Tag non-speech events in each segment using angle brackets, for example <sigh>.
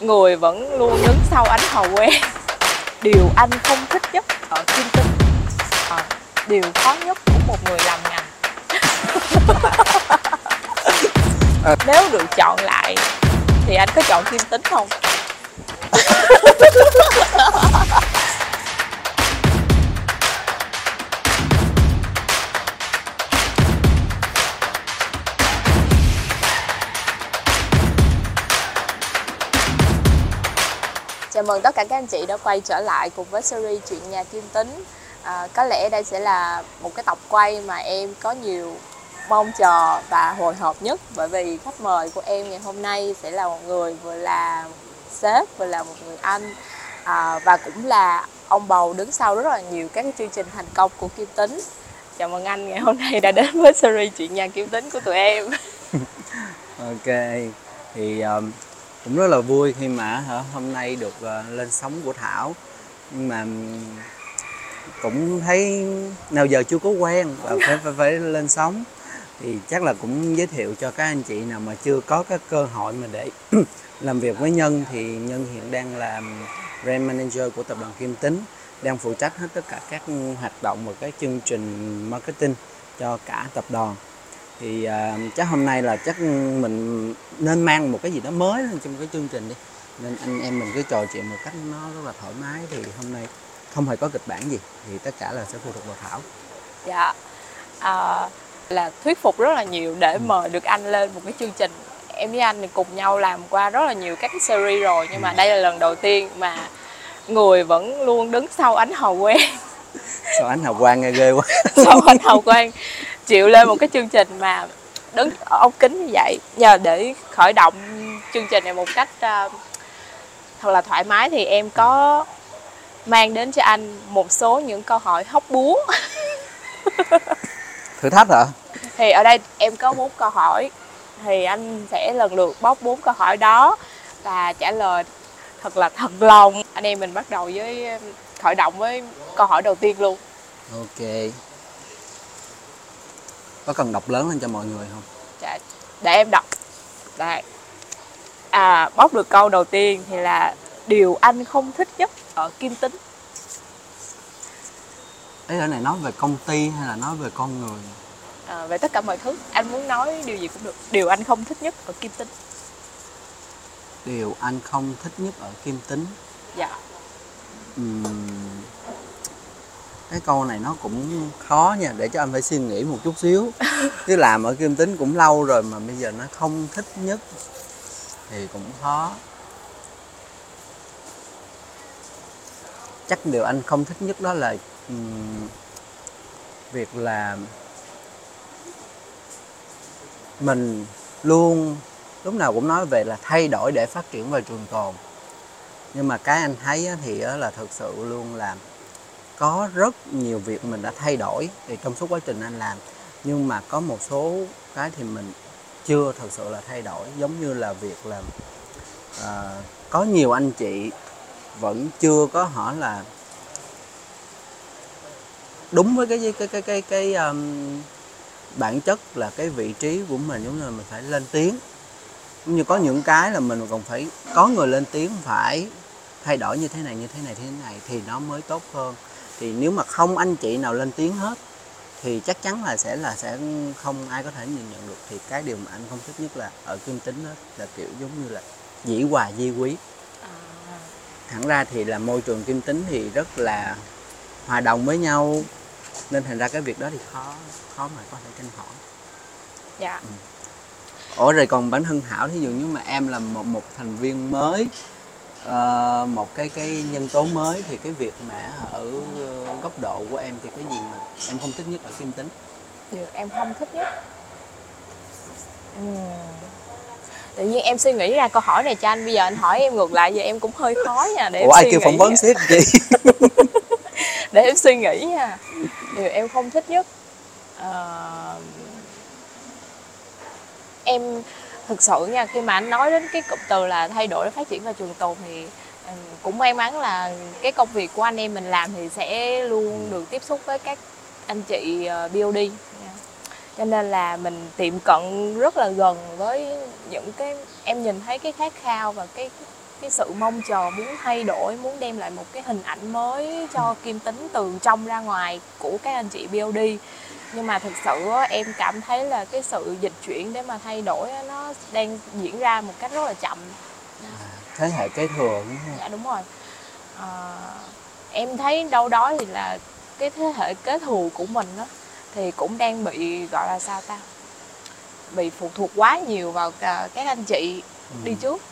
người vẫn luôn đứng sau ánh hào quang. Điều anh không thích nhất ở kim tính à, điều khó nhất của một người làm ngành. <laughs> Nếu được chọn lại thì anh có chọn kim tính không <laughs> Chào mừng tất cả các anh chị đã quay trở lại cùng với series Chuyện nhà Kim Tính. À, Có lẽ đây sẽ là một cái tập quay mà em có nhiều mong chờ và hồi hộp nhất Bởi vì khách mời của em ngày hôm nay sẽ là một người vừa là sếp, vừa là một người anh à, Và cũng là ông bầu đứng sau rất là nhiều các cái chương trình thành công của Kim Tính. Chào mừng anh ngày hôm nay đã đến với series Chuyện nhà Kim Tính của tụi em. <laughs> Ok, thì um, cũng rất là vui khi mà hả, hôm nay được uh, lên sóng của Thảo. Nhưng mà cũng thấy nào giờ chưa có quen và phải, phải phải lên sóng. Thì chắc là cũng giới thiệu cho các anh chị nào mà chưa có cái cơ hội mà để <clears throat> làm việc với Nhân. Thì Nhân hiện đang làm brand manager của tập đoàn Kim Tính đang phụ trách hết tất cả các hoạt động và các chương trình marketing cho cả tập đoàn thì uh, chắc hôm nay là chắc mình nên mang một cái gì đó mới lên trong cái chương trình đi. Nên anh em mình cứ trò chuyện một cách nó rất là thoải mái. Thì hôm nay không hề có kịch bản gì thì tất cả là sẽ phụ thuộc vào thảo. Dạ. À, là thuyết phục rất là nhiều để mời được anh lên một cái chương trình. Em với anh thì cùng nhau làm qua rất là nhiều các cái series rồi nhưng mà đây là lần đầu tiên mà người vẫn luôn đứng sau ánh hào quang. <laughs> Sao ánh hào quang nghe ghê quá. <laughs> Sau ánh hào quang chịu lên một cái chương trình mà đứng ở ống kính như vậy. Nhờ để khởi động chương trình này một cách uh, thật là thoải mái thì em có mang đến cho anh một số những câu hỏi hóc búa. <laughs> Thử thách hả? Thì ở đây em có bốn câu hỏi thì anh sẽ lần lượt bóc bốn câu hỏi đó và trả lời thật là thật lòng. Anh em mình bắt đầu với khởi động với câu hỏi đầu tiên luôn. Ok có cần đọc lớn lên cho mọi người không? Dạ, để em đọc. Đây. À bóc được câu đầu tiên thì là điều anh không thích nhất ở kim tính. Ấy ở này nói về công ty hay là nói về con người? À, về tất cả mọi thứ. Anh muốn nói điều gì cũng được. Điều anh không thích nhất ở kim tính. Điều anh không thích nhất ở kim tính? Dạ. Ừm, cái câu này nó cũng khó nha để cho anh phải suy nghĩ một chút xíu. Chứ làm ở kim tính cũng lâu rồi mà bây giờ nó không thích nhất thì cũng khó. Chắc điều anh không thích nhất đó là um, việc là mình luôn lúc nào cũng nói về là thay đổi để phát triển và trường tồn. Nhưng mà cái anh thấy thì là thực sự luôn là có rất nhiều việc mình đã thay đổi thì trong suốt quá trình anh làm. Nhưng mà có một số cái thì mình chưa thật sự là thay đổi. Giống như là việc là uh, có nhiều anh chị vẫn chưa có hỏi là đúng với cái cái cái cái cái, cái um, bản chất là cái vị trí của mình giống như là mình phải lên tiếng. Cũng như có những cái là mình còn phải có người lên tiếng phải thay đổi như thế này như thế này thế này thì nó mới tốt hơn thì nếu mà không anh chị nào lên tiếng hết thì chắc chắn là sẽ là sẽ không ai có thể nhìn nhận được. Thì cái điều mà anh không thích nhất là ở kim tính đó là kiểu giống như là dĩ hòa di quý. À, thẳng ra thì là môi trường kim tính thì rất là hòa đồng với nhau nên thành ra cái việc đó thì khó khó mà có thể tranh hỏi dạ. Ủa rồi còn bản thân thảo thí dụ như mà em là một một thành viên mới ờ, một cái cái nhân tố mới thì cái việc mà ở ờ, góc độ của em thì cái gì mà em không thích nhất ở kim tính? Điều em không thích nhất. Ừm. tự nhiên em suy nghĩ ra câu hỏi này cho anh bây giờ anh hỏi em ngược lại giờ em cũng hơi khó nha để em ủa ai suy kêu phỏng vấn sếp chị <laughs> để em suy nghĩ nha. Điều em không thích nhất. Ờ, em thực sự nha khi mà anh nói đến cái cụm từ là thay đổi phát triển và trường tồn thì ừ, cũng may mắn là cái công việc của anh em mình làm thì sẽ luôn được tiếp xúc với các anh chị ờ, BOD cho nên là mình tiệm cận rất là gần với những cái em nhìn thấy cái khát khao và cái cái sự mong chờ muốn thay đổi muốn đem lại một cái hình ảnh mới cho kim tính từ trong ra ngoài của các anh chị BOD nhưng mà thực sự em cảm thấy là cái sự dịch chuyển để mà thay đổi nó đang diễn ra một cách rất là chậm thế hệ kế thừa đúng không? dạ đúng rồi à, em thấy đâu đó thì là cái thế hệ kế thừa của mình đó thì cũng đang bị gọi là sao ta bị phụ thuộc quá nhiều vào các anh chị ừ. đi trước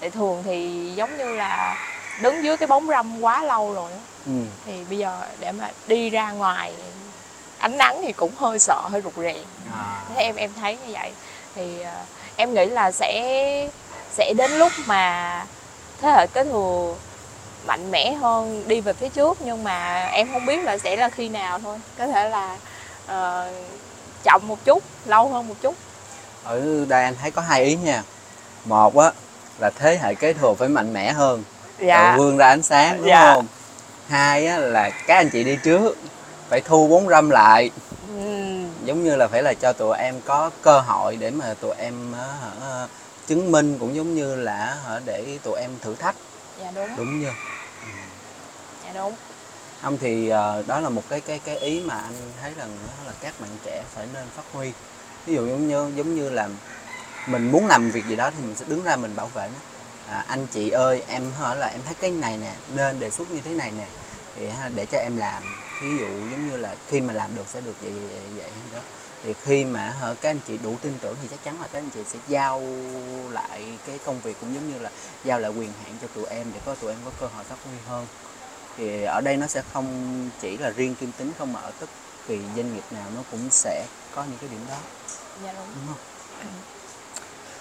tại thường thì giống như là đứng dưới cái bóng râm quá lâu rồi đó. Ừ. thì bây giờ để mà đi ra ngoài ánh nắng thì cũng hơi sợ hơi rụt rè. À. thế em em thấy như vậy. Thì uh, em nghĩ là sẽ sẽ đến lúc mà thế hệ kế thừa mạnh mẽ hơn đi về phía trước nhưng mà em không biết là sẽ là khi nào thôi. Có thể là uh, chậm một chút lâu hơn một chút. Ở đây anh thấy có hai ý nha. Một á là thế hệ kế thừa phải mạnh mẽ hơn. Dạ. vươn ra ánh sáng đúng dạ. không? Hai á là các anh chị đi trước phải thu bốn râm lại. Ừ. giống như là phải là cho tụi em có cơ hội để mà tụi em uh, chứng minh cũng giống như là uh, để tụi em thử thách. Dạ đúng. Đúng chưa? Ừ. dạ đúng. Không thì uh, đó là một cái cái cái ý mà anh thấy rằng là các bạn trẻ phải nên phát huy. Ví dụ giống như giống như là mình muốn làm việc gì đó thì mình sẽ đứng ra mình bảo vệ nó. À, anh chị ơi em hỏi là em thấy cái này nè nên đề xuất như thế này nè thì để cho em làm ví dụ giống như là khi mà làm được sẽ được vậy vậy vậy, đó. Thì khi mà các anh chị đủ tin tưởng thì chắc chắn là các anh chị sẽ giao lại cái công việc cũng giống như là giao lại quyền hạn cho tụi em để có tụi em có cơ hội phát huy hơn. Thì ở đây nó sẽ không chỉ là riêng kim tính không mà ở tất kỳ doanh nghiệp nào nó cũng sẽ có những cái điểm đó. Dạ đúng, đúng không? Ừ.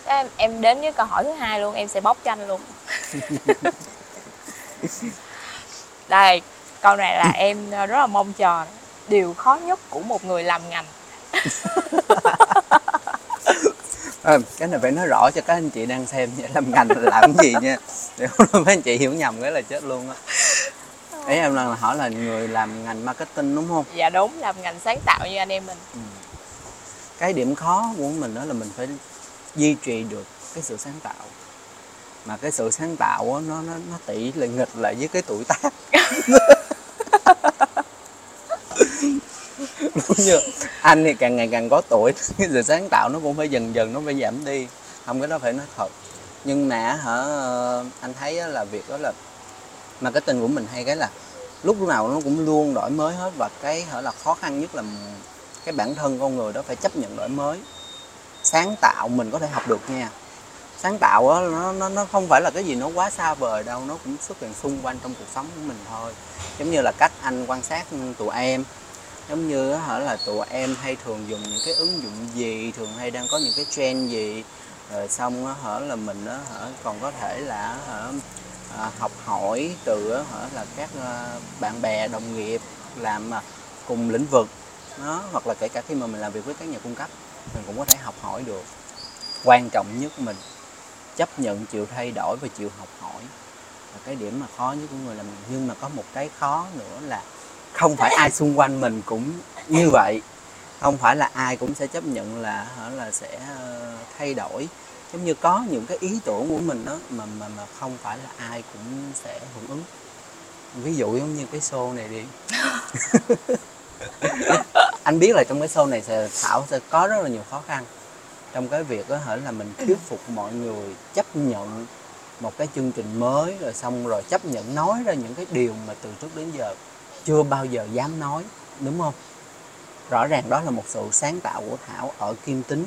em em đến với câu hỏi thứ hai luôn em sẽ bóc tranh luôn. <laughs> Đây câu này là em rất là mong chờ. Điều khó nhất của một người làm ngành. <laughs> À, cái này phải nói rõ cho các anh chị đang xem làm ngành là làm gì nha để không mấy anh chị hiểu nhầm cái là chết luôn á. Ấy em là hỏi là người làm ngành marketing đúng không? Dạ đúng làm ngành sáng tạo như anh em mình. Ừ. cái điểm khó của mình đó là mình phải duy trì được cái sự sáng tạo mà cái sự sáng tạo đó, nó nó nó tỷ lệ nghịch lại với cái tuổi tác. <laughs> <laughs> Đúng chưa? Anh thì càng ngày càng có tuổi <laughs> cái sự sáng tạo nó cũng phải dần dần nó phải giảm đi. Không cái đó phải nói thật. Nhưng mà hả anh thấy là việc đó là mà cái tình của mình hay cái là lúc nào nó cũng luôn đổi mới hết. Và cái hở là khó khăn nhất là cái bản thân con người đó phải chấp nhận đổi mới. Sáng tạo mình có thể học được nha sáng tạo đó, nó, nó nó không phải là cái gì nó quá xa vời đâu nó cũng xuất hiện xung quanh trong cuộc sống của mình thôi. Giống như là cách anh quan sát tụi em giống như hả là tụi em hay thường dùng những cái ứng dụng gì thường hay đang có những cái trend gì rồi xong á hả là mình á hả còn có thể là hả à, học hỏi từ hả là các à, bạn bè đồng nghiệp làm à, cùng lĩnh vực nó hoặc là kể cả khi mà mình làm việc với các nhà cung cấp mình cũng có thể học hỏi được. Quan trọng nhất mình chấp nhận chịu thay đổi và chịu học hỏi. Là cái điểm mà khó nhất của người làm nhưng mà có một cái khó nữa là không phải ai xung quanh mình cũng như vậy. Không phải là ai cũng sẽ chấp nhận là là sẽ ờ, thay đổi. Giống như có những cái ý tưởng của mình đó mà mà mà không phải là ai cũng sẽ hưởng ứng. Ví dụ giống như cái show này đi. <laughs> Anh biết là trong cái show này sẽ thảo sẽ có rất là nhiều khó khăn trong cái việc đó hả là mình thuyết phục mọi người chấp nhận một cái chương trình mới rồi xong rồi chấp nhận nói ra những cái điều mà từ trước đến giờ chưa bao giờ dám nói đúng không? Rõ ràng đó là một sự sáng tạo của thảo ở kim tính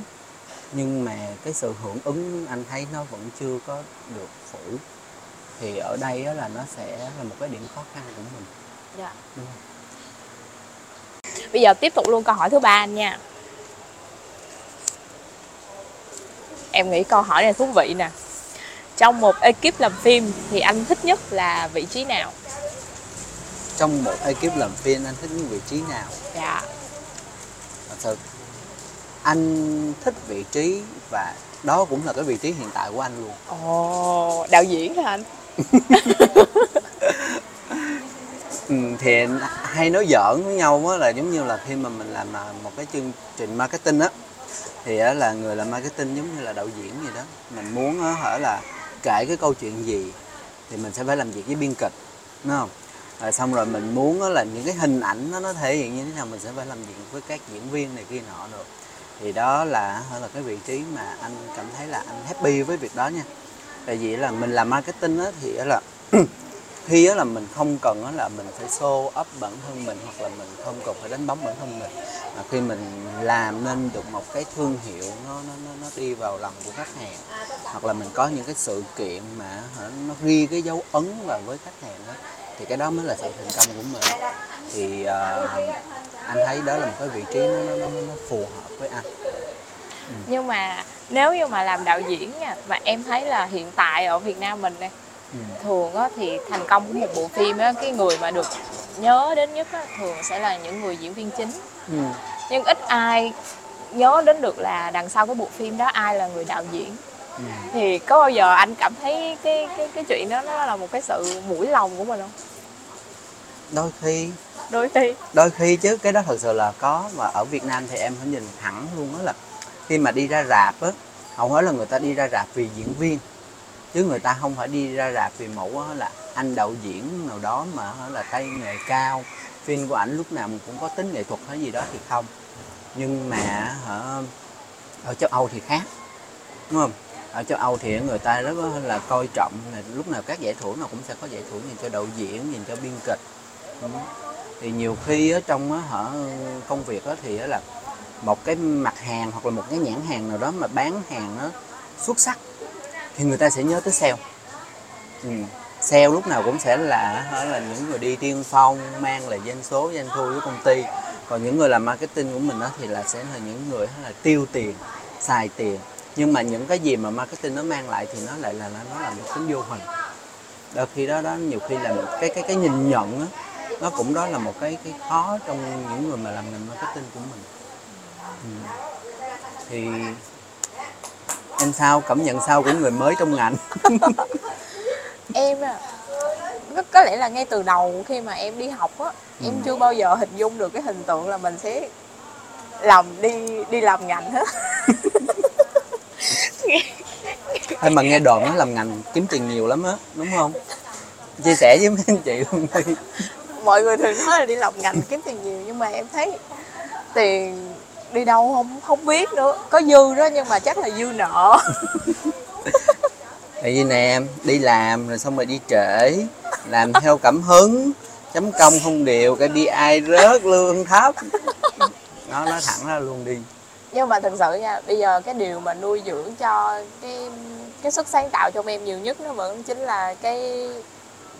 nhưng mà cái sự hưởng ứng anh thấy nó vẫn chưa có được phủ. Thì ở đây đó là nó sẽ là một cái điểm khó khăn của mình. Dạ. đúng không? bây giờ tiếp tục luôn câu hỏi thứ ba anh nha em nghĩ câu hỏi này thú vị nè. Trong một ekip làm phim thì anh thích nhất là vị trí nào? Trong một ekip làm phim anh thích những vị trí nào? Dạ. Thật sự anh thích vị trí và đó cũng là cái vị trí hiện tại của anh luôn. Ồ đạo diễn hả anh? <laughs> Ừ, thì hay nói giỡn với nhau á là giống như là khi mà mình làm à, một cái chương trình marketing á thì là người làm marketing giống như là đạo diễn gì đó. Mình muốn ở là kể cái câu chuyện gì thì mình sẽ phải làm việc với biên kịch, đúng không? Rồi xong rồi mình muốn á là những cái hình ảnh nó nó thể hiện như thế nào mình sẽ phải làm việc với các diễn viên này kia nọ được. Thì đó là là cái vị trí mà anh cảm thấy là anh happy với việc đó nha. Tại vì là mình làm marketing á thì á là <clears throat> khi đó là mình không cần là mình phải show up bản thân mình hoặc là mình không cần phải đánh bóng bản thân mình. Mà khi mình làm nên được một cái thương hiệu nó nó nó, nó đi vào lòng của khách hàng hoặc là mình có những cái sự kiện mà nó ghi cái dấu ấn vào với khách hàng đó thì cái đó mới là sự thành công của mình. Thì uh, anh thấy đó là một cái vị trí nó, nó, nó, nó phù hợp với anh. Ừ. Nhưng mà nếu như mà làm đạo diễn nha mà em thấy là hiện tại ở Việt Nam mình đây ừ. thường á, thì thành công của một bộ phim á, cái người mà được nhớ đến nhất á, thường sẽ là những người diễn viên chính Ừ. nhưng ít ai nhớ đến được là đằng sau cái bộ phim đó ai là người đạo diễn Ừ. thì có bao giờ anh cảm thấy cái cái cái chuyện đó nó là một cái sự mũi lòng của mình không đôi khi đôi khi đôi khi chứ cái đó thật sự là có và ở Việt Nam thì em phải nhìn thẳng luôn đó là khi mà đi ra rạp á hầu hết là người ta đi ra rạp vì diễn viên chứ người ta không phải đi ra rạp vì mẫu là anh đạo diễn nào đó mà là tay nghề cao. Phim của ảnh lúc nào cũng có tính nghệ thuật hay gì đó thì không. Nhưng mà ở ở châu Âu thì khác, đúng không? Ở châu Âu thì người ta rất là coi trọng, là lúc nào các giải thưởng nào cũng sẽ có giải thưởng dành cho đạo diễn dành cho biên kịch. Ừ. Thì nhiều khi ở trong ở công việc thì là một cái mặt hàng hoặc là một cái nhãn hàng nào đó mà bán hàng nó xuất sắc thì người ta sẽ nhớ tới sale. Ừ. sale lúc nào cũng sẽ là là những người đi tiên phong mang lại doanh số doanh thu với công ty. Còn những người làm marketing của mình đó thì là sẽ là những người là tiêu tiền xài tiền. Nhưng mà những cái gì mà marketing nó mang lại thì nó lại là nó là một tính vô hình. Đôi khi đó đó nhiều khi là một cái cái cái nhìn nhận đó, nó cũng đó là một cái cái khó trong những người mà làm ngành marketing của mình. Ừ. thì em sao? Cảm nhận sao của người mới trong ngành? <laughs> Em à có, lẽ là ngay từ đầu khi mà em đi học á em Ừ. chưa bao giờ hình dung được cái hình tượng là mình sẽ làm đi đi làm ngành hết. <laughs> Hay mà nghe đồn nó làm ngành kiếm tiền nhiều lắm á đúng không? Chia sẻ với mấy anh chị luôn đi mọi người thường nói là đi làm ngành kiếm tiền nhiều nhưng mà em thấy tiền đi đâu không không biết nữa. Có dư đó nhưng mà chắc là dư nợ. <laughs> Tại vì nè em đi làm rồi xong rồi đi trễ làm theo cảm hứng chấm công không đều cái KPI rớt lương thấp. <laughs> Nó nói thẳng ra luôn đi. Nhưng mà thật sự nha bây giờ cái điều mà nuôi dưỡng cho cái cái sức sáng tạo trong em nhiều nhất nó vẫn chính là cái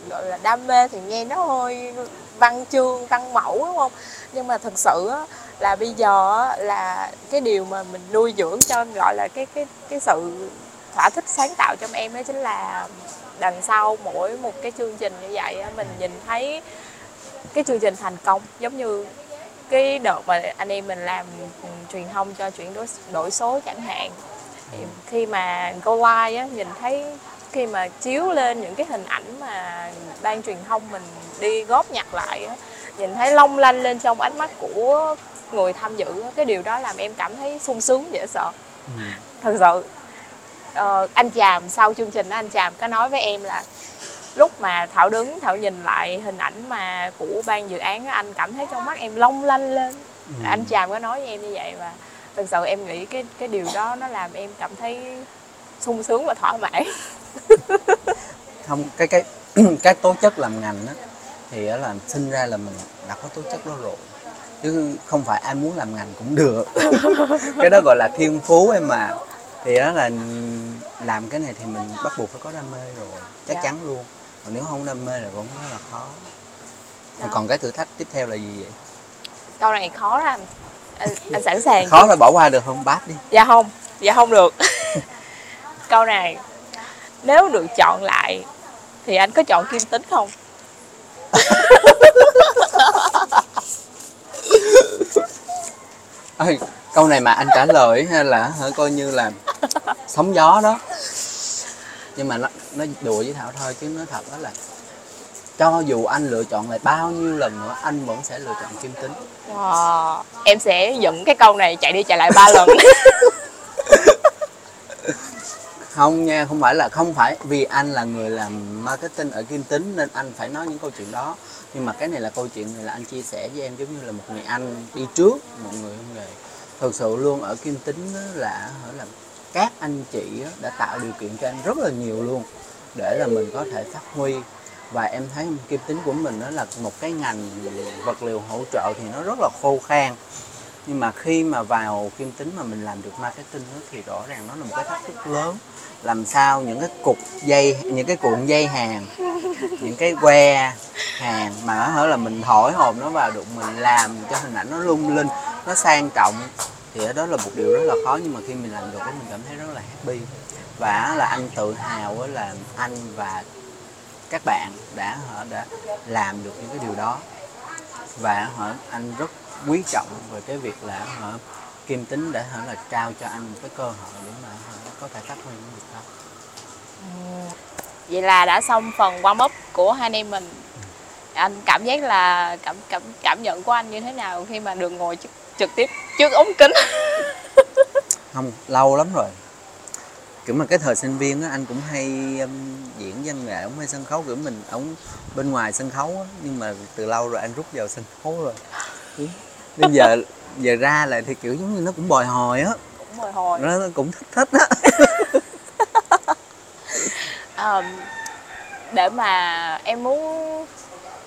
gọi là đam mê thì nghe nó hơi văn chương văn mẫu đúng không? Nhưng mà thực sự á, là bây giờ là cái điều mà mình nuôi dưỡng cho, gọi là cái cái cái sự thỏa thích sáng tạo trong em đó chính là đằng sau mỗi một cái chương trình như vậy mình nhìn thấy cái chương trình thành công, giống như cái đợt mà anh em mình làm truyền thông cho chuyển đổi đổi số chẳng hạn. Thì khi mà go live á, nhìn thấy khi mà chiếu lên những cái hình ảnh mà ban truyền thông mình đi góp nhặt lại á, nhìn thấy long lanh lên trong ánh mắt của người tham dự cái điều đó làm em cảm thấy sung sướng dễ sợ ừ. thật sự ờ, anh chàm sau chương trình đó, anh chàm có nói với em là lúc mà thảo đứng thảo nhìn lại hình ảnh mà của ban dự án anh cảm thấy trong mắt em long lanh lên Ừ. anh chàm có nói với em như vậy và thực sự em nghĩ cái cái điều đó nó làm em cảm thấy sung sướng và thỏa mãn <laughs> không cái cái <clears throat> cái tố chất làm ngành á thì là sinh ra là mình đã có tố chất đó rồi chứ không phải ai muốn làm ngành cũng được. <laughs> Cái đó gọi là thiên phú em mà. Thì đó là làm cái này thì mình bắt buộc phải có đam mê rồi chắc Dạ. chắn luôn. Còn nếu không đam mê là cũng rất là khó. Đó. còn cái thử thách tiếp theo là gì vậy? Câu này khó lắm anh, anh sẵn sàng. Khó là bỏ qua được không? Bát đi. Dạ không dạ không được. <laughs> Câu này nếu được chọn lại thì anh có chọn kim tính không <laughs> Ê, câu này mà anh trả lời hay là hả, coi như là sóng gió đó. Nhưng mà nó nó đùa với thảo thôi chứ nói thật đó là cho dù anh lựa chọn lại bao nhiêu lần nữa anh vẫn sẽ lựa chọn kim tính. Wow. em sẽ dựng cái câu này chạy đi chạy lại ba lần <laughs> không nha, không phải là, không phải vì anh là người làm marketing ở kim tính nên anh phải nói những câu chuyện đó. Nhưng mà cái này là câu chuyện này là anh chia sẻ với em giống như là một người anh đi trước, một người không nghề thực sự luôn ở kim tính là là các anh chị đã tạo điều kiện cho em rất là nhiều luôn để là mình có thể phát huy. Và em thấy kim tính của mình đó là một cái ngành vật liệu hỗ trợ thì nó rất là khô khan nhưng mà khi mà vào kim tính mà mình làm được marketing đó, thì rõ ràng nó là một cái thách thức lớn. Làm sao những cái cục dây những cái cuộn dây hàng những cái que hàng mà nó hở là mình thổi hồn nó vào được mình làm cho hình ảnh nó lung linh nó sang trọng thì ở đó là một điều rất là khó. Nhưng mà khi mình làm được đó, mình cảm thấy rất là happy. Và là anh tự hào là anh và các bạn đã họ đã làm được những cái điều đó. Và họ anh rất quý trọng về cái việc là họ kim tính để họ là trao cho anh một cái cơ hội để mà họ có thể phát huy những việc đó. Vậy là đã xong phần warm up của hai anh em mình. Anh cảm giác là cảm cảm cảm nhận của anh như thế nào khi mà được ngồi trực, trực tiếp trước ống kính? <laughs> Không lâu lắm rồi. Kiểu mà cái thời sinh viên á anh cũng hay um, diễn văn nghệ cũng hay sân khấu kiểu mình ống bên ngoài sân khấu á nhưng mà từ lâu rồi anh rút vào sân khấu rồi. <laughs> nên giờ giờ ra lại thì kiểu giống như nó cũng bồi hồi á. Cũng hồi hồi. Nó nó cũng thích thích á. <laughs> Ờm, để mà em muốn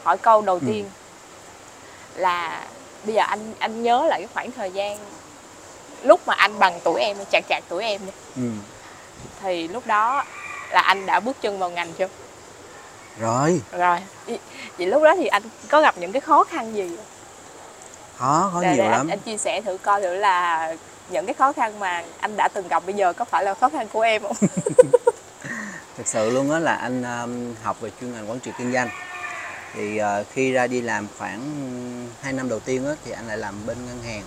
hỏi câu đầu tiên là bây giờ anh anh nhớ lại cái khoảng thời gian lúc mà anh bằng tuổi em chạc chạc tuổi em đi, ừ. thì lúc đó là anh đã bước chân vào ngành chưa? Rồi. Rồi. Vậy- vậy lúc đó thì anh có gặp những cái khó khăn gì? Khó khó để, nhiều để anh, lắm. anh chia sẻ thử coi thử là những cái khó khăn mà anh đã từng gặp bây giờ có phải là khó khăn của em không? <laughs> Thực sự luôn á là anh um, học về chuyên ngành quản trị kinh doanh. Thì ờ, khi ra đi làm khoảng 2 năm đầu tiên á, thì anh lại làm bên ngân hàng.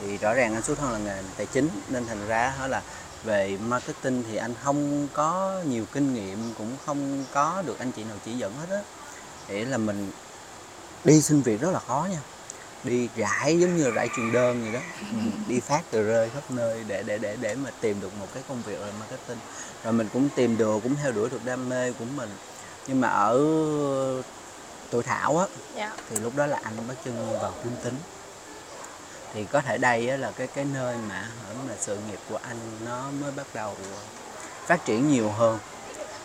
Thì rõ ràng anh xuất thân là nghề tài chính nên thành ra đó là về marketing thì anh không có nhiều kinh nghiệm cũng không có được anh chị nào chỉ dẫn hết á. Để là mình đi xin việc rất là khó nha đi rải giống như là rải truyền đơn vậy đó. Mình đi phát tờ rơi khắp nơi để để để để mà tìm được một cái công việc về marketing. Rồi mình cũng tìm được cũng theo đuổi được đam mê của mình. Nhưng mà ở tuổi thảo á dạ. thì lúc đó là anh bắt chân vào kim tính. Thì có thể đây á, là cái cái nơi mà mà sự nghiệp của anh nó mới bắt đầu phát triển nhiều hơn.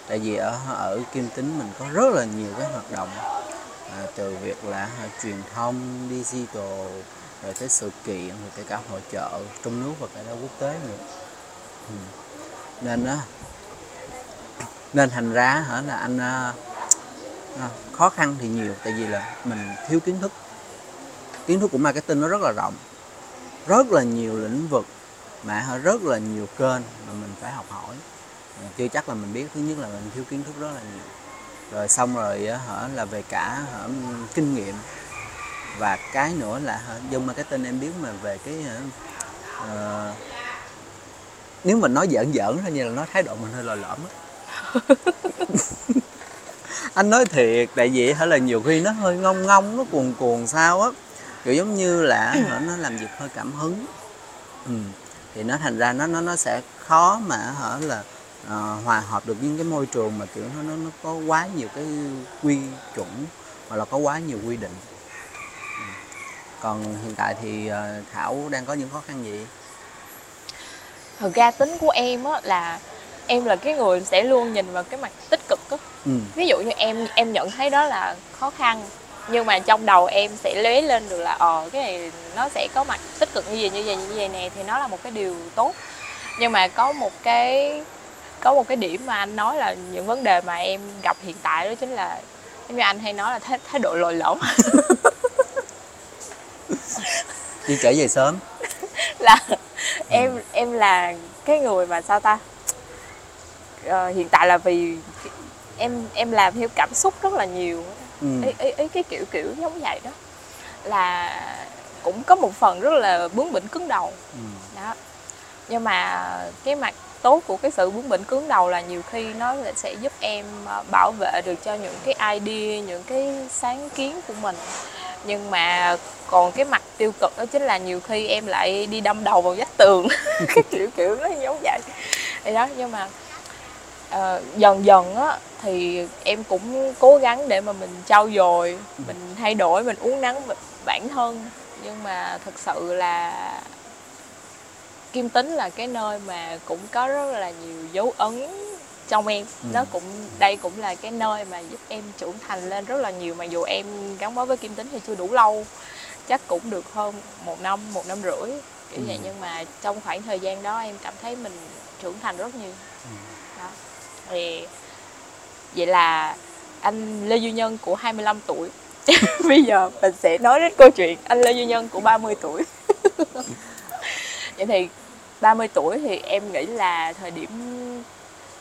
Tại vì ở ở kim tính mình có rất là nhiều cái hoạt động à, từ việc là à, truyền thông digital rồi tới sự kiện rồi kể cả hội trợ trong nước và cả ra quốc tế nữa. Ừ. nên đó nên thành ra hả là anh à, à, khó khăn thì nhiều tại vì là mình thiếu kiến thức. Kiến thức của marketing nó rất là rộng rất là nhiều lĩnh vực mà họ rất là nhiều kênh mà mình phải học hỏi. Chưa chắc là mình biết thứ nhất là mình thiếu kiến thức rất là nhiều rồi xong rồi hả là về cả hả, kinh nghiệm. Và cái nữa là hả, dân marketing em biết mà về cái hả, uh, nếu mình nói giỡn giỡn thôi như là nói thái độ mình hơi lò lõm á. <laughs> Anh nói thiệt tại vì hả là nhiều khi nó hơi ngông ngông nó cuồn cuồn sao á. Kiểu giống như là hả, nó làm việc hơi cảm hứng. Ừ. thì nó thành ra nó nó nó sẽ khó mà hả là ờ, hòa hợp được những cái môi trường mà kiểu nó nó nó có quá nhiều cái quy chuẩn hoặc là có quá nhiều quy định. Còn hiện tại thì ờ, thảo đang có những khó khăn gì? Thật ra tính của em á là em là cái người sẽ luôn nhìn vào cái mặt tích cực á. Ừ. ví dụ như em em nhận thấy đó là khó khăn nhưng mà trong đầu em sẽ lóe lên được là ờ cái này nó sẽ có mặt tích cực như vậy như vậy như vậy nè thì nó là một cái điều tốt. Nhưng mà có một cái có một cái điểm mà anh nói là những vấn đề mà em gặp hiện tại đó chính là giống như anh hay nói là thái, thái độ lồi lõm. <laughs> Đi trở về sớm. <laughs> Là em em là cái người mà sao ta? Ờ, hiện tại là vì em em làm theo cảm xúc rất là nhiều. Ừ. ý, ý, ý cái kiểu kiểu giống vậy đó. Là cũng có một phần rất là bướng bỉnh cứng đầu. Ừ. đó. Nhưng mà cái mặt tốt của cái sự bướng bỉnh cứng đầu là nhiều khi nó sẽ giúp em ờ, bảo vệ được cho những cái idea những cái sáng kiến của mình. Nhưng mà còn cái mặt tiêu cực đó chính là nhiều khi em lại đi đâm đầu vào vách tường. <laughs> Cái kiểu kiểu nó giống vậy. Thì đó nhưng mà ờ, dần dần á thì em cũng cố gắng để mà mình trau dồi mình thay đổi mình uống nắng bản thân. Nhưng mà thực sự là kim tính là cái nơi mà cũng có rất là nhiều dấu ấn trong em. Ừ. nó cũng đây cũng là cái nơi mà giúp em trưởng thành lên rất là nhiều. Mặc dù em gắn bó với kim tính thì chưa đủ lâu chắc cũng được hơn một năm một năm rưỡi kiểu vậy. Ừ. nhưng mà trong khoảng thời gian đó em cảm thấy mình trưởng thành rất nhiều. Ừ. đó. Thì vậy là anh Lê Duy Nhân của 25 tuổi. <laughs> Bây giờ mình sẽ nói đến câu chuyện anh Lê Duy Nhân của 30 tuổi. <laughs> Vậy thì 30 tuổi thì em nghĩ là thời điểm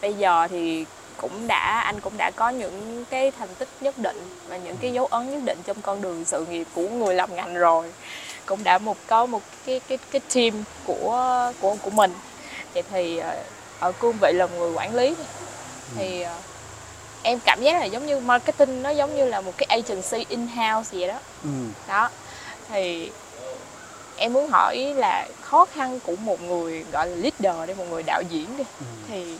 bây giờ thì cũng đã anh cũng đã có những cái thành tích nhất định và những cái dấu ấn nhất định trong con đường sự nghiệp của người làm ngành rồi. Cũng đã một có một cái cái cái team của của của mình. Vậy thì ờ, ở cương vị là người quản lý thì ờ, em cảm giác là giống như marketing nó giống như là một cái agency in house vậy đó. Ừ. đó thì em muốn hỏi là khó khăn của một người gọi là leader đi một người đạo diễn đi Ừ. thì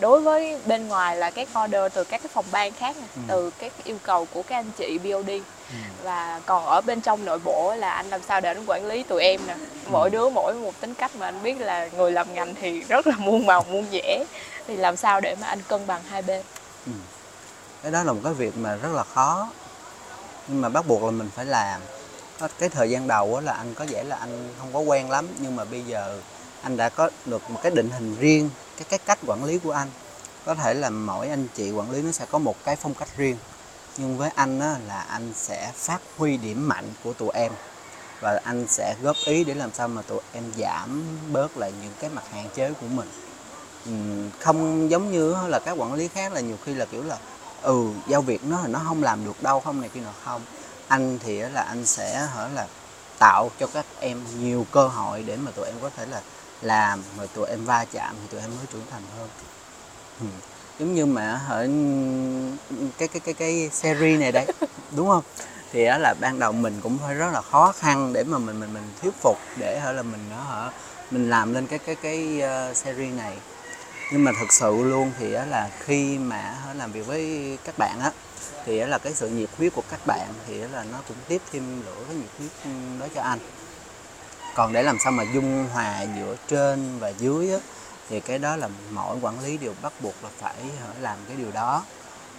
đối với bên ngoài là các order từ các cái phòng ban khác này, Ừ. từ các yêu cầu của các anh chị BOD Ừ. và còn ở bên trong nội bộ là anh làm sao để anh quản lý tụi em nè. Mỗi đứa mỗi một tính cách mà anh biết là người làm ngành thì rất là muôn màu muôn vẻ. Thì làm sao để mà anh cân bằng hai bên? Cái đó là một cái việc mà rất là khó nhưng mà bắt buộc là mình phải làm cái thời gian đầu là anh có vẻ là anh không có quen lắm nhưng mà bây giờ anh đã có được một cái định hình riêng cái cái cách quản lý của anh. Có thể là mỗi anh chị quản lý nó sẽ có một cái phong cách riêng nhưng với anh á, là anh sẽ phát huy điểm mạnh của tụi em và anh sẽ góp ý để làm sao mà tụi em giảm bớt lại những cái mặt hạn chế của mình. Không giống như là các quản lý khác là nhiều khi là kiểu là ừ giao việc nó là nó không làm được đâu không này kia nọ không anh thì là anh sẽ hở là tạo cho các em nhiều cơ hội để mà tụi em có thể là làm mà tụi em va chạm thì tụi em mới trưởng thành hơn ừ. giống như mà ở cái cái cái cái series này đây <laughs> đúng không thì đó là ban đầu mình cũng phải rất là khó khăn để mà mình mình mình thuyết phục để hả là mình nó hả mình làm lên cái cái cái uh, series này nhưng mà thật sự luôn thì đó là khi mà làm việc với các bạn á thì đó là cái sự nhiệt huyết của các bạn thì đó là nó cũng tiếp thêm lửa cái nhiệt huyết ừ, đó cho anh. Còn để làm sao mà dung hòa giữa trên và dưới á thì cái đó là mỗi quản lý đều bắt buộc là phải làm cái điều đó.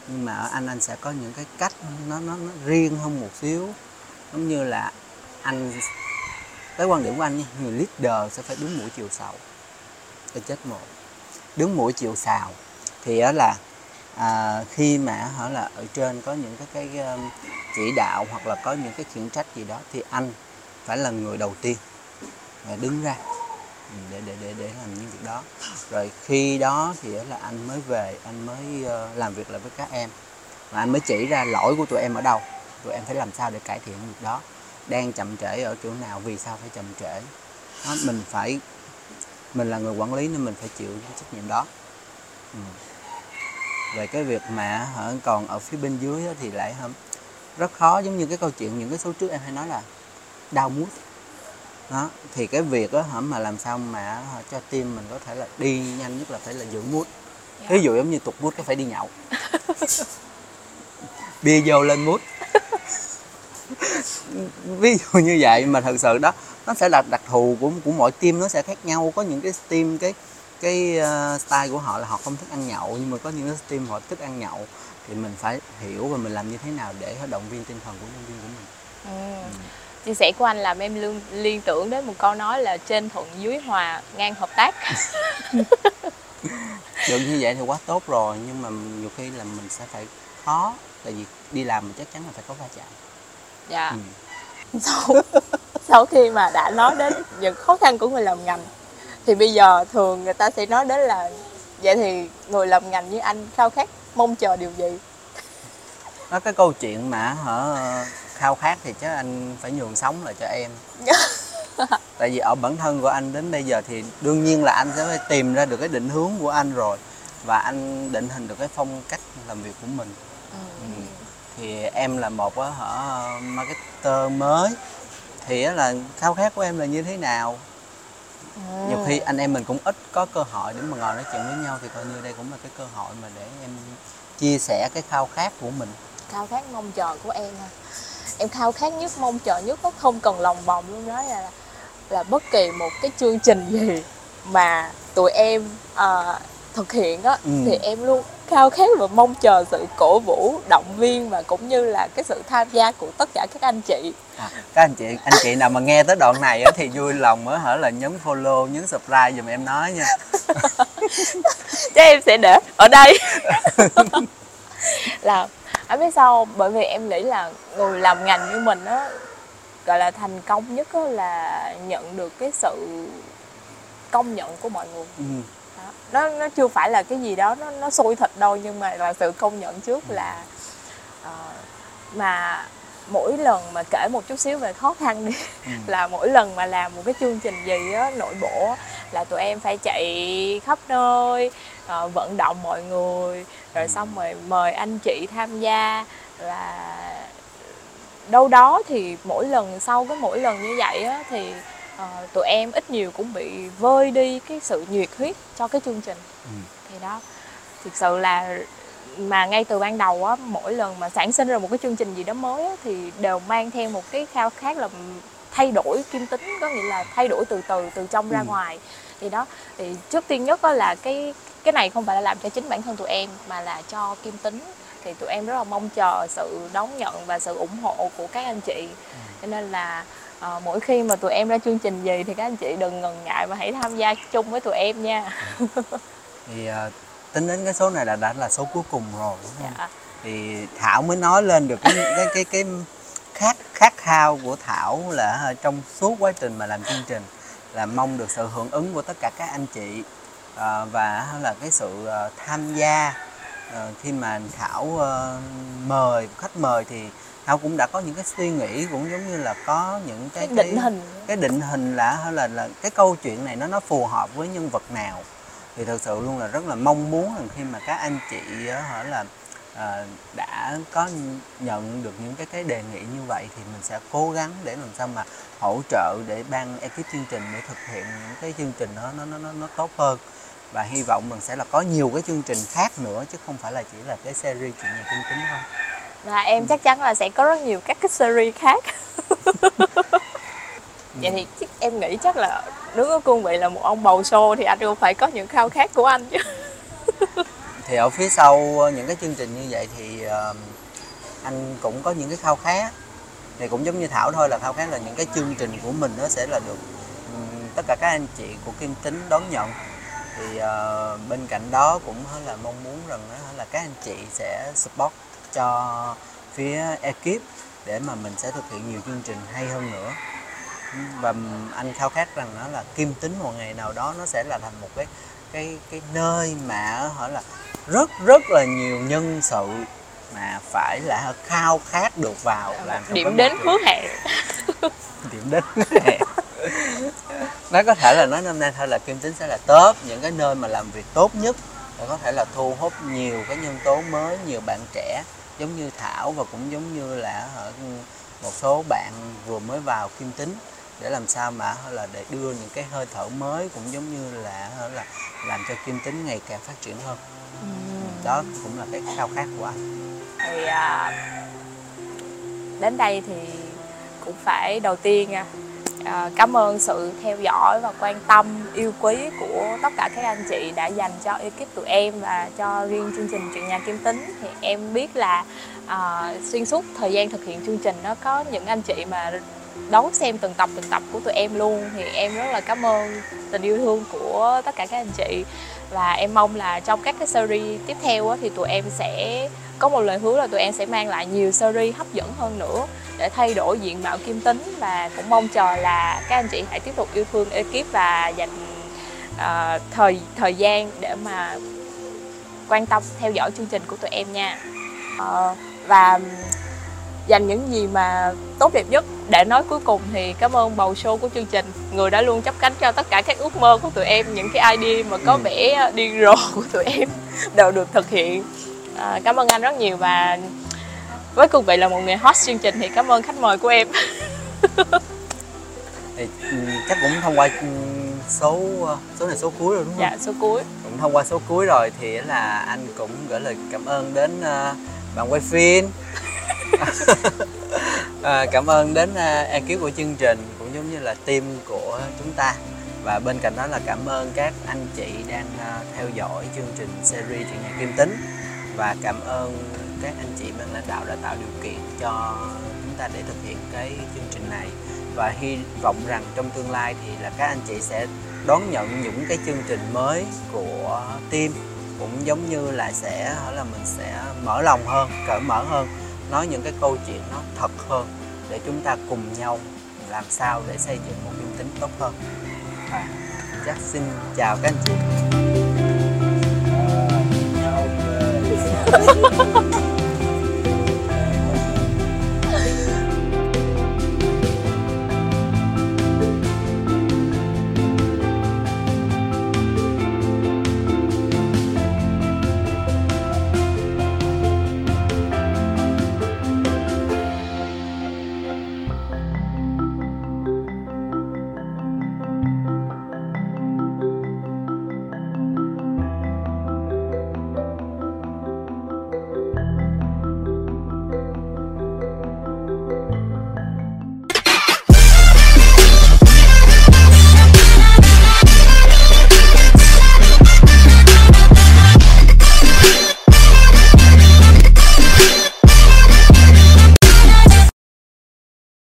Nhưng mà ở anh anh sẽ có những cái cách nó nó, nó riêng hơn một xíu. Giống như là anh cái quan điểm của anh người leader sẽ phải đứng mũi chiều sầu. Cái chết một. Đứng mũi chiều sào thì đó là à, khi mà họ là ở trên có những cái cái um, chỉ đạo hoặc là có những cái khiển trách gì đó thì anh phải là người đầu tiên và đứng ra ừ, để để để để làm những việc đó. Rồi khi đó thì là anh mới về anh mới ờ, làm việc lại với các em. Và anh mới chỉ ra lỗi của tụi em ở đâu tụi em phải làm sao để cải thiện việc đó. Đang chậm trễ ở chỗ nào vì sao phải chậm trễ? Đó, mình phải mình là người quản lý nên mình phải chịu cái trách nhiệm đó. Ừ về cái việc mà hả, còn ở phía bên dưới thì lại rất khó. Giống như cái câu chuyện những cái số trước em hay nói là đau mút. Đó thì cái việc đó hả mà làm sao mà cho team mình có thể là đi nhanh nhất là phải là giữ mút. Ví dụ giống như tục mút cái phải đi nhậu. Bia vô lên mút. <laughs> Ví dụ như vậy mà thật sự đó nó sẽ là đặc thù của của mỗi team nó sẽ khác nhau. Có những cái team cái cái uh, style của họ là họ không thích ăn nhậu nhưng mà có những cái team họ thích ăn nhậu thì mình phải hiểu và mình làm như thế nào để động viên tinh thần của nhân viên của mình Ừ. Chia sẻ của anh làm em liên, liên tưởng đến một câu nói là trên thuận dưới hòa ngang hợp tác. <laughs> được như vậy thì quá tốt rồi nhưng mà nhiều khi là mình sẽ phải khó tại vì đi làm mình chắc chắn là phải có va chạm Dạ. ừ. <laughs> Sau, sau khi mà đã nói đến những khó khăn của người làm ngành thì bây giờ thường người ta sẽ nói đến là vậy thì người làm ngành như anh khao khát mong chờ điều gì? <laughs> nó cái câu chuyện mà hở khao khát thì chắc anh phải nhường sống lại cho em <laughs> tại vì ở bản thân của anh đến bây giờ thì đương nhiên là anh sẽ phải tìm ra được cái định hướng của anh rồi và anh định hình được cái phong cách làm việc của mình Ừ. thì em là một hở marketer mới thì là khao khát của em là như thế nào nhiều khi anh em mình cũng ít có cơ hội để mà ngồi nói chuyện với nhau thì coi như đây cũng là cái cơ hội mà để em chia sẻ cái khao khát của mình. Khao khát mong chờ của em ha em khao khát nhất mong chờ nhất nó không cần lòng vòng luôn đó là là bất kỳ một cái chương trình gì mà tụi em uh, thực hiện á Ừ. thì em luôn khao khát và mong chờ sự cổ vũ động viên và cũng như là cái sự tham gia của tất cả các anh chị à, các anh chị anh chị nào mà nghe tới đoạn này á, thì vui lòng á hả là nhấn follow nhấn subscribe giùm em nói nha <laughs> chứ em sẽ để ở đây <laughs> là biết sao không? bởi vì em nghĩ là người làm ngành như mình á gọi là thành công nhất á là nhận được cái sự công nhận của mọi người ừ. Nó nó chưa phải là cái gì đó nó nó sôi thịt đâu nhưng mà là sự công nhận trước là ờ, mà mỗi lần mà kể một chút xíu về khó khăn đi Ừ. <laughs> là mỗi lần mà làm một cái chương trình gì á nội bộ á, là tụi em phải chạy khắp nơi ờ, vận động mọi người rồi xong rồi mời anh chị tham gia là đâu đó thì mỗi lần sau cái mỗi lần như vậy á thì ờ, tụi em ít nhiều cũng bị vơi đi cái sự nhiệt huyết cho cái chương trình. Ừ. thì đó thực sự là mà ngay từ ban đầu á mỗi lần mà sản sinh ra một cái chương trình gì đó mới á, thì đều mang theo một cái khao khát là thay đổi kim tính có nghĩa là thay đổi từ từ từ trong ra Ừ. ngoài. Thì đó thì trước tiên nhất á là cái cái này không phải là làm cho chính bản thân tụi em mà là cho kim tính. Thì tụi em rất là mong chờ sự đón nhận và sự ủng hộ của các anh chị. Cho nên là ờ, mỗi khi mà tụi em ra chương trình gì thì các anh chị đừng ngần ngại mà hãy tham gia chung với tụi em nha <laughs> thì à, tính đến cái số này là đã là số cuối cùng rồi đúng không? dạ. thì Thảo mới nói lên được cái cái cái cái khát khát khao của Thảo là hả, trong suốt quá trình mà làm chương trình là mong được sự hưởng ứng của tất cả các anh chị à, và là cái sự à, tham gia à, khi mà Thảo à, mời khách mời thì Thảo cũng đã có những cái suy nghĩ cũng giống như là có những cái, cái định hình. cái định hình là hay là là cái câu chuyện này nó nó phù hợp với nhân vật nào. Thì thực sự luôn là rất là mong muốn rằng khi mà các anh chị hả là à, đã có nhận được những cái cái đề nghị như vậy thì mình sẽ cố gắng để làm sao mà hỗ trợ để ban ekip chương trình để thực hiện những cái chương trình nó nó nó nó, nó tốt hơn. Và hy vọng mình sẽ là có nhiều cái chương trình khác nữa chứ không phải là chỉ là cái series chuyện nhà kinh tính thôi và em chắc chắn là sẽ có rất nhiều các cái series khác. <laughs> Vậy thì chắc- em nghĩ chắc là đứng ở cương vị là một ông bầu show thì anh cũng phải có những khao khát của anh. Chứ <laughs> thì ở phía sau những cái chương trình như vậy thì ờ, anh cũng có những cái khao khát. Thì cũng giống như thảo thôi là khao khát là những cái chương trình của mình nó sẽ là được ừm, tất cả các anh chị của kim tính đón nhận. Thì ờ, bên cạnh đó cũng là mong muốn rằng là các anh chị sẽ support cho phía ekip để mà mình sẽ thực hiện nhiều chương trình hay hơn nữa. Và anh khao khát rằng đó là kim tính một ngày nào đó nó sẽ là thành một cái cái cái nơi mà hỏi là rất rất là nhiều nhân sự mà phải là khao khát được vào làm <laughs> điểm đến hứa hẹn. Điểm đến nó có thể là nói năm nay thôi là kim tính sẽ là top những cái nơi mà làm việc tốt nhất và có thể là thu hút nhiều cái nhân tố mới nhiều bạn trẻ giống như thảo và cũng giống như là một số bạn vừa mới vào kim tính để làm sao mà là để đưa những cái hơi thở mới cũng giống như là là làm cho kim tính ngày càng phát triển hơn. Đó cũng là cái khao khát của anh. Thì à, đến đây thì cũng phải đầu tiên à, à, cảm ơn sự theo dõi và quan tâm yêu quý của tất cả các anh chị đã dành cho ekip tụi em và cho riêng chương trình chuyện nhà kim tính. Thì em biết là à, xuyên suốt thời gian thực hiện chương trình nó có những anh chị mà đón xem từng tập từng tập của tụi em luôn. Thì em rất là cảm ơn tình yêu thương của tất cả các anh chị. Và em mong là trong các cái series tiếp theo thì tụi em sẽ có một lời hứa là tụi em sẽ mang lại nhiều series hấp dẫn hơn nữa để thay đổi diện mạo kim tính và cũng mong chờ là các anh chị hãy tiếp tục yêu thương ekip và dành ờ, thời thời gian để mà quan tâm theo dõi chương trình của tụi em nha. Ờ, và dành những gì mà tốt đẹp nhất để nói cuối cùng thì cảm ơn bầu show của chương trình. Người đã luôn chấp cánh cho tất cả các ước mơ của tụi em những cái idea mà có Ừ. vẻ điên rồ của tụi em <laughs> đều được thực hiện à, cảm ơn anh rất nhiều và với cương vị là một người host chương trình thì cảm ơn khách mời của em <laughs> thì ừ, chắc cũng thông qua ừ, số ờ, số này số cuối rồi đúng không? dạ số cuối Cũng thông qua số cuối rồi thì là anh cũng gửi lời cảm ơn đến ờ, bạn quay phim. À, <laughs> cảm ơn đến uh, ekip của chương trình cũng giống như là team của chúng ta và bên cạnh đó là cảm ơn các anh chị đang theo dõi chương trình series chuyện nhà kim tính và cảm ơn các anh chị ban lãnh đạo đã tạo điều kiện cho chúng ta để thực hiện cái chương trình này. Và hy vọng rằng trong tương lai thì là các anh chị sẽ đón nhận những cái chương trình mới của team, cũng giống như là sẽ là mình sẽ mở lòng hơn, cởi mở hơn, nói những cái câu chuyện nó thật hơn, để chúng ta cùng nhau làm sao để xây dựng một uy tính tốt hơn. Và chắc xin chào các anh chị. 哈哈哈哈哈